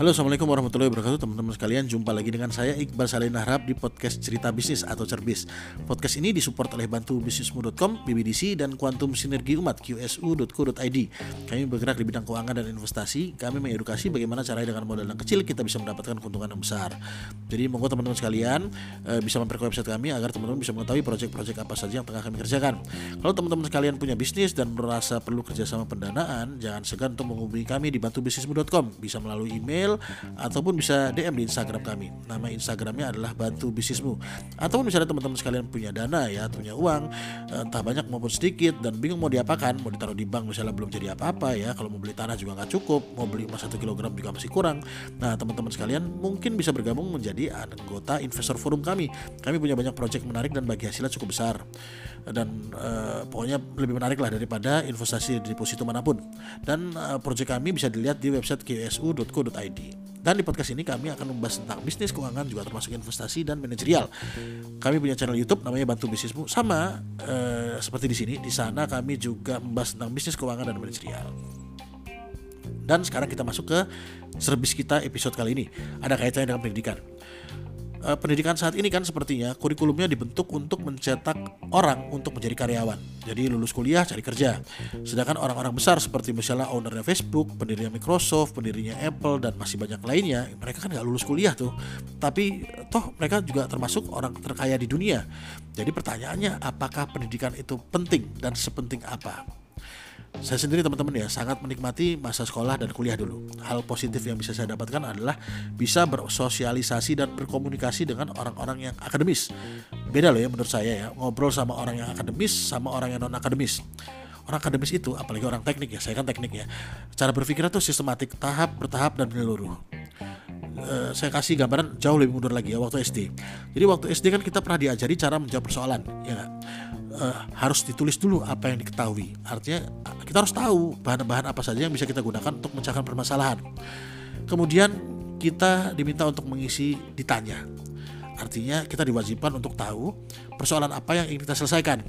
Halo assalamualaikum warahmatullahi wabarakatuh teman-teman sekalian. Jumpa lagi dengan saya Iqbal Saleh Nahrab di podcast Cerita Bisnis atau Cerbis. Podcast ini disupport oleh bantu bisnismu.com, BBDC dan Kuantum Sinergi Umat QSU.co.id Kami bergerak di bidang keuangan dan investasi. Kami mengedukasi bagaimana caranya dengan modal yang kecil kita bisa mendapatkan keuntungan yang besar. Jadi monggo teman-teman sekalian e, bisa memperkuat website kami agar teman-teman bisa mengetahui proyek-proyek apa saja yang tengah kami kerjakan. Kalau teman-teman sekalian punya bisnis dan merasa perlu kerjasama pendanaan Jangan segan untuk menghubungi kami di bantubisnismu.com Bisa melalui email ataupun bisa DM di Instagram kami. Nama Instagramnya adalah Bantu Bisnismu. Ataupun misalnya teman-teman sekalian punya dana ya, punya uang entah banyak maupun sedikit dan bingung mau diapakan, mau ditaruh di bank misalnya belum jadi apa-apa ya. Kalau mau beli tanah juga nggak cukup, mau beli emas satu kilogram juga masih kurang. Nah teman-teman sekalian mungkin bisa bergabung menjadi anggota investor forum kami. Kami punya banyak proyek menarik dan bagi hasilnya cukup besar dan uh, pokoknya lebih menarik lah daripada investasi di deposito mana pun. Dan uh, proyek kami bisa dilihat di website ksu.co.id. Dan di podcast ini kami akan membahas tentang bisnis keuangan juga termasuk investasi dan manajerial. Kami punya channel YouTube namanya Bantu Bisnismu sama uh, seperti di sini. Di sana kami juga membahas tentang bisnis keuangan dan manajerial. Dan sekarang kita masuk ke serbis kita episode kali ini. Ada kaitannya dengan pendidikan uh, pendidikan saat ini kan sepertinya kurikulumnya dibentuk untuk mencetak orang untuk menjadi karyawan. Jadi lulus kuliah cari kerja. Sedangkan orang-orang besar seperti misalnya ownernya Facebook, pendirinya Microsoft, pendirinya Apple dan masih banyak lainnya, mereka kan nggak lulus kuliah tuh. Tapi toh mereka juga termasuk orang terkaya di dunia. Jadi pertanyaannya apakah pendidikan itu penting dan sepenting apa? Saya sendiri teman-teman ya sangat menikmati masa sekolah dan kuliah dulu. Hal positif yang bisa saya dapatkan adalah bisa bersosialisasi dan berkomunikasi dengan orang-orang yang akademis. Beda loh ya menurut saya ya, ngobrol sama orang yang akademis sama orang yang non akademis. Orang akademis itu, apalagi orang teknik ya, saya kan teknik ya. Cara berpikirnya tuh sistematik, tahap, bertahap dan menyeluruh. Uh, saya kasih gambaran jauh lebih mundur lagi ya waktu SD. Jadi waktu SD kan kita pernah diajari cara menjawab persoalan, ya uh, harus ditulis dulu apa yang diketahui. Artinya kita harus tahu bahan-bahan apa saja yang bisa kita gunakan untuk mencahkan permasalahan. Kemudian kita diminta untuk mengisi ditanya. Artinya kita diwajibkan untuk tahu persoalan apa yang ingin kita selesaikan.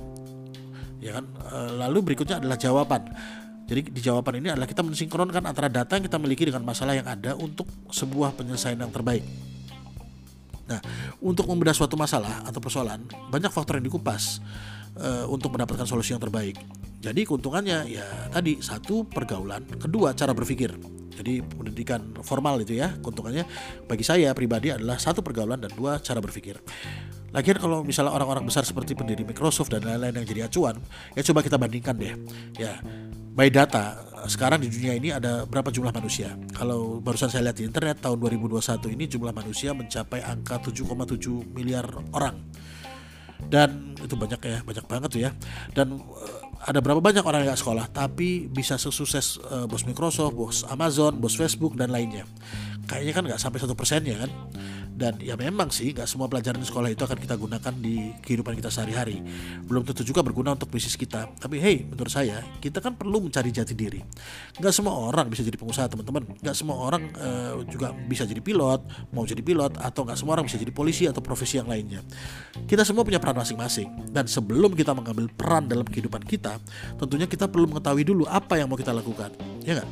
Ya kan? Uh, lalu berikutnya adalah jawaban. Jadi di jawaban ini adalah kita mensinkronkan antara data yang kita miliki dengan masalah yang ada untuk sebuah penyelesaian yang terbaik. Nah, untuk membedah suatu masalah atau persoalan, banyak faktor yang dikupas uh, untuk mendapatkan solusi yang terbaik. Jadi keuntungannya ya tadi satu pergaulan, kedua cara berpikir. Jadi pendidikan formal itu ya keuntungannya bagi saya pribadi adalah satu pergaulan dan dua cara berpikir. Lagian kalau misalnya orang-orang besar seperti pendiri Microsoft dan lain-lain yang jadi acuan, ya coba kita bandingkan deh. Ya, by data sekarang di dunia ini ada berapa jumlah manusia? Kalau barusan saya lihat di internet tahun 2021 ini jumlah manusia mencapai angka 7,7 miliar orang dan itu banyak ya banyak banget tuh ya. Dan uh, ada berapa banyak orang yang gak sekolah tapi bisa sukses uh, bos Microsoft bos Amazon bos Facebook dan lainnya. Kayaknya kan nggak sampai satu persen ya kan dan ya memang sih nggak semua pelajaran di sekolah itu akan kita gunakan di kehidupan kita sehari-hari. Belum tentu juga berguna untuk bisnis kita. Tapi hey menurut saya kita kan perlu mencari jati diri. Nggak semua orang bisa jadi pengusaha teman-teman. Nggak semua orang uh, juga bisa jadi pilot mau jadi pilot atau nggak semua orang bisa jadi polisi atau profesi yang lainnya. Kita semua punya peran masing-masing. Dan sebelum kita mengambil peran dalam kehidupan kita tentunya kita perlu mengetahui dulu apa yang mau kita lakukan. Ya nggak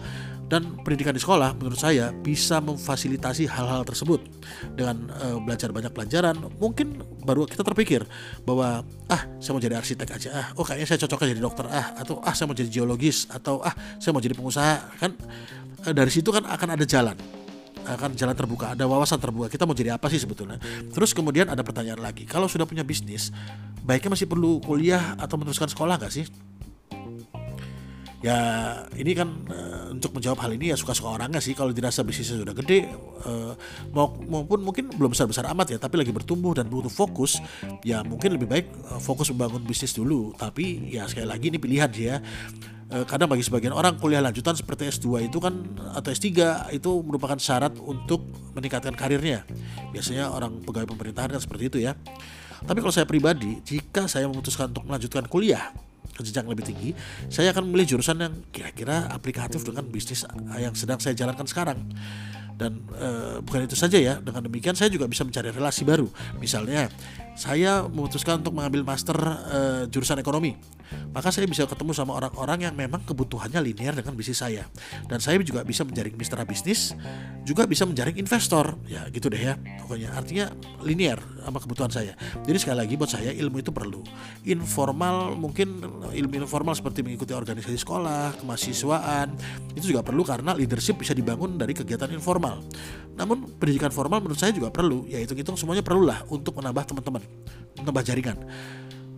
dan pendidikan di sekolah menurut saya bisa memfasilitasi hal-hal tersebut. Dengan uh, belajar banyak pelajaran mungkin baru kita terpikir bahwa ah saya mau jadi arsitek aja. Ah oh kayaknya saya cocoknya jadi dokter. Ah atau ah saya mau jadi geologis. Atau ah saya mau jadi pengusaha. Kan uh, dari situ kan akan ada jalan. Akan jalan terbuka, ada wawasan terbuka. Kita mau jadi apa sih sebetulnya? Terus kemudian ada pertanyaan lagi, kalau sudah punya bisnis, baiknya masih perlu kuliah atau meneruskan sekolah nggak sih? Ya ini kan uh, untuk menjawab hal ini ya suka-suka orangnya sih? Kalau dirasa bisnisnya sudah gede uh, maupun mungkin belum besar-besar amat ya tapi lagi bertumbuh dan butuh fokus ya mungkin lebih baik uh, fokus membangun bisnis dulu. Tapi ya sekali lagi ini pilihan ya. Kadang bagi sebagian orang kuliah lanjutan seperti S2 itu kan atau S3 itu merupakan syarat untuk meningkatkan karirnya. Biasanya orang pegawai pemerintahan kan seperti itu ya. Tapi kalau saya pribadi jika saya memutuskan untuk melanjutkan kuliah ke jenjang lebih tinggi, saya akan memilih jurusan yang kira-kira aplikatif dengan bisnis yang sedang saya jalankan sekarang. Dan e, bukan itu saja ya, dengan demikian saya juga bisa mencari relasi baru. Misalnya, saya memutuskan untuk mengambil master uh, jurusan ekonomi. Maka saya bisa ketemu sama orang-orang yang memang kebutuhannya linear dengan bisnis saya. Dan saya juga bisa menjaring mitra bisnis, juga bisa menjaring investor. Ya gitu deh ya. Pokoknya artinya linear sama kebutuhan saya. Jadi sekali lagi buat saya ilmu itu perlu. Informal mungkin ilmu informal seperti mengikuti organisasi sekolah, kemahasiswaan itu juga perlu karena leadership bisa dibangun dari kegiatan informal. Namun pendidikan formal menurut saya juga perlu. Ya hitung-hitung semuanya perlulah untuk menambah teman-teman, menambah jaringan.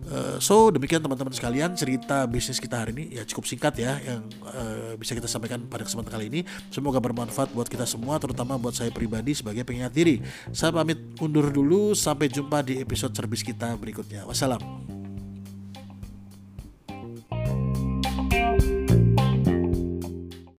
Uh, so demikian teman-teman sekalian cerita bisnis kita hari ini. Ya cukup singkat ya yang uh, bisa kita sampaikan pada kesempatan kali ini. Semoga bermanfaat buat kita semua terutama buat saya pribadi sebagai pengingat diri. Saya pamit undur dulu sampai jumpa di episode service kita berikutnya. Wassalam